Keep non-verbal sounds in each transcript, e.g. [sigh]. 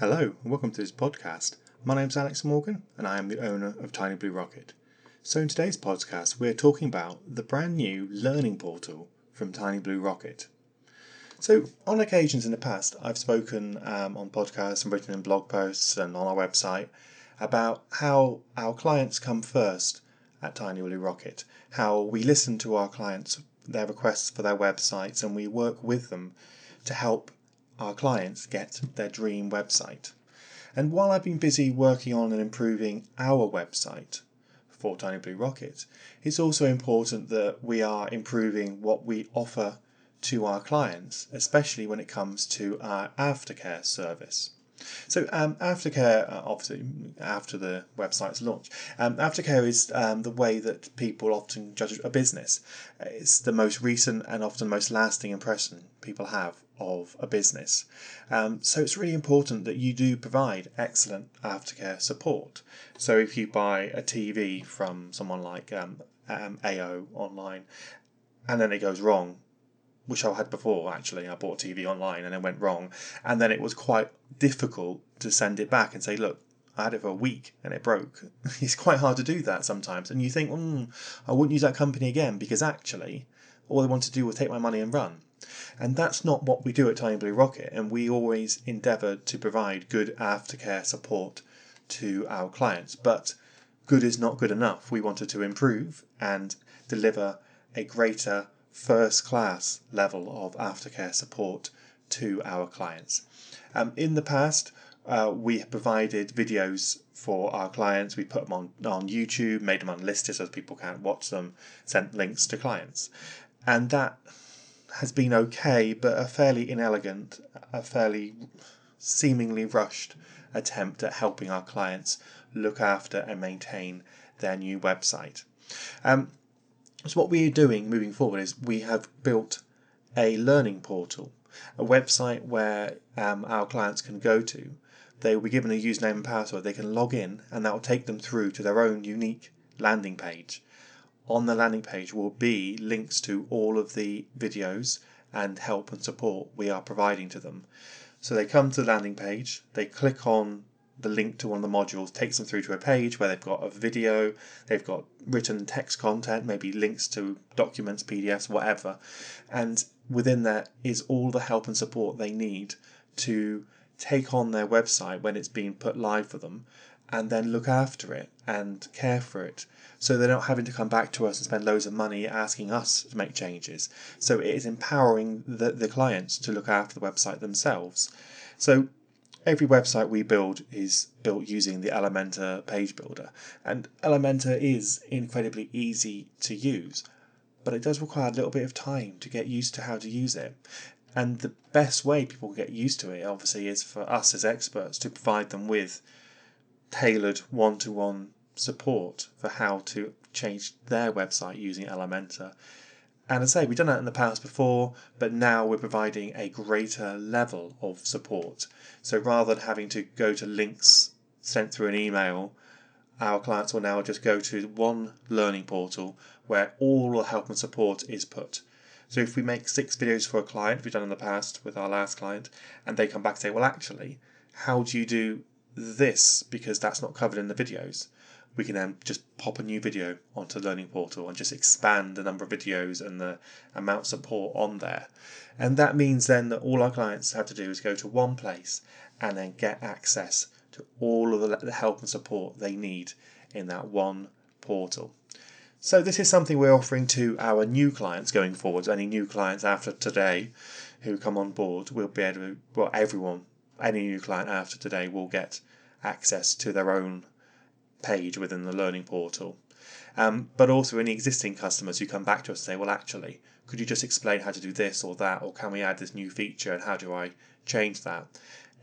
Hello, and welcome to this podcast. My name's Alex Morgan, and I am the owner of Tiny Blue Rocket. So, in today's podcast, we're talking about the brand new learning portal from Tiny Blue Rocket. So, on occasions in the past, I've spoken um, on podcasts and written in blog posts and on our website about how our clients come first at Tiny Blue Rocket, how we listen to our clients, their requests for their websites, and we work with them to help our clients get their dream website. And while I've been busy working on and improving our website for Tiny Blue Rocket, it's also important that we are improving what we offer to our clients, especially when it comes to our aftercare service. So um, aftercare, uh, obviously, after the website's launch, um, aftercare is um, the way that people often judge a business. It's the most recent and often most lasting impression people have of a business. Um, so it's really important that you do provide excellent aftercare support. So if you buy a TV from someone like um, um, AO online and then it goes wrong, which I had before actually. I bought a TV online and it went wrong, and then it was quite difficult to send it back and say, look, I had it for a week and it broke. [laughs] it's quite hard to do that sometimes, and you think, mm, I wouldn't use that company again because actually, all they want to do was take my money and run. And that's not what we do at Tiny Blue Rocket, and we always endeavour to provide good aftercare support to our clients. But good is not good enough. We wanted to improve and deliver a greater first class level of aftercare support to our clients. Um, in the past, uh, we have provided videos for our clients. We put them on, on YouTube, made them unlisted so people can't watch them, sent links to clients. And that has been okay, but a fairly inelegant, a fairly seemingly rushed attempt at helping our clients look after and maintain their new website. Um, so, what we are doing moving forward is we have built a learning portal, a website where um, our clients can go to. They will be given a username and password. They can log in, and that will take them through to their own unique landing page. On the landing page will be links to all of the videos and help and support we are providing to them. So they come to the landing page, they click on the link to one of the modules takes them through to a page where they've got a video, they've got written text content, maybe links to documents, PDFs, whatever. And within that is all the help and support they need to take on their website when it's being put live for them and then look after it and care for it so they're not having to come back to us and spend loads of money asking us to make changes. So it is empowering the, the clients to look after the website themselves. So Every website we build is built using the Elementor page builder, and Elementor is incredibly easy to use, but it does require a little bit of time to get used to how to use it. And the best way people get used to it, obviously, is for us as experts to provide them with tailored one to one support for how to change their website using Elementor and I say, we've done that in the past before, but now we're providing a greater level of support. So rather than having to go to links sent through an email, our clients will now just go to one learning portal where all the help and support is put. So if we make six videos for a client, we've done in the past with our last client, and they come back and say, well, actually, how do you do this? Because that's not covered in the videos we can then just pop a new video onto the Learning Portal and just expand the number of videos and the amount of support on there. And that means then that all our clients have to do is go to one place and then get access to all of the help and support they need in that one portal. So this is something we're offering to our new clients going forward. Any new clients after today who come on board will be able to, well, everyone, any new client after today will get access to their own page within the learning portal. Um, but also any existing customers who come back to us and say, well, actually, could you just explain how to do this or that, or can we add this new feature and how do I change that?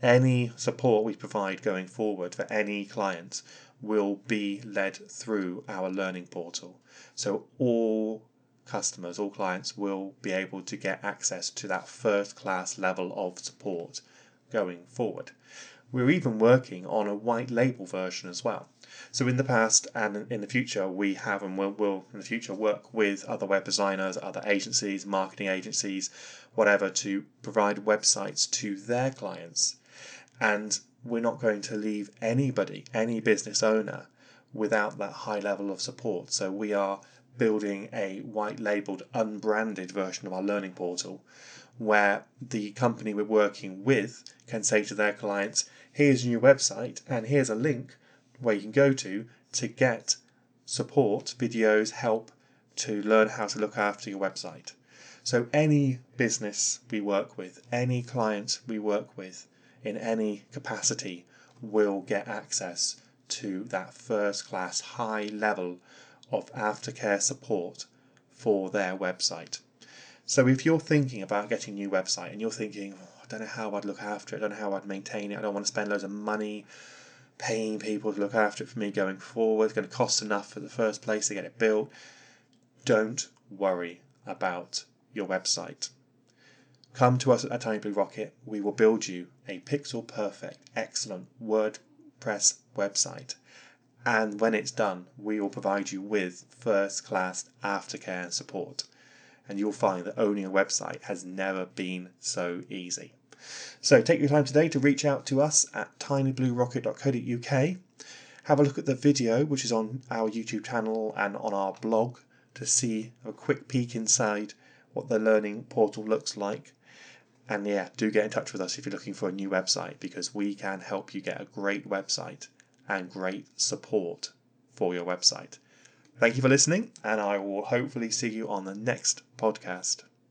Any support we provide going forward for any client will be led through our learning portal. So all customers, all clients will be able to get access to that first class level of support going forward. We're even working on a white label version as well. So in the past and in the future, we have and will, will in the future work with other web designers, other agencies, marketing agencies, whatever, to provide websites to their clients. And we're not going to leave anybody, any business owner, without that high level of support. So we are building a white labeled, unbranded version of our learning portal where the company we're working with can say to their clients, here's your new website and here's a link where you can go to to get support, videos, help to learn how to look after your website. So, any business we work with, any client we work with in any capacity will get access to that first class high level of aftercare support for their website. So if you're thinking about getting a new website and you're thinking, oh, I don't know how I'd look after it, I don't know how I'd maintain it, I don't want to spend loads of money paying people to look after it for me going forward, it's going to cost enough for the first place to get it built. Don't worry about your website. Come to us at Tiny Blue Rocket. We will build you a pixel perfect, excellent WordPress website. And when it's done, we will provide you with first class aftercare and support. And you'll find that owning a website has never been so easy. So take your time today to reach out to us at tinybluerocket.co.uk. Have a look at the video, which is on our YouTube channel and on our blog, to see a quick peek inside what the learning portal looks like. And yeah, do get in touch with us if you're looking for a new website because we can help you get a great website and great support for your website. Thank you for listening, and I will hopefully see you on the next podcast.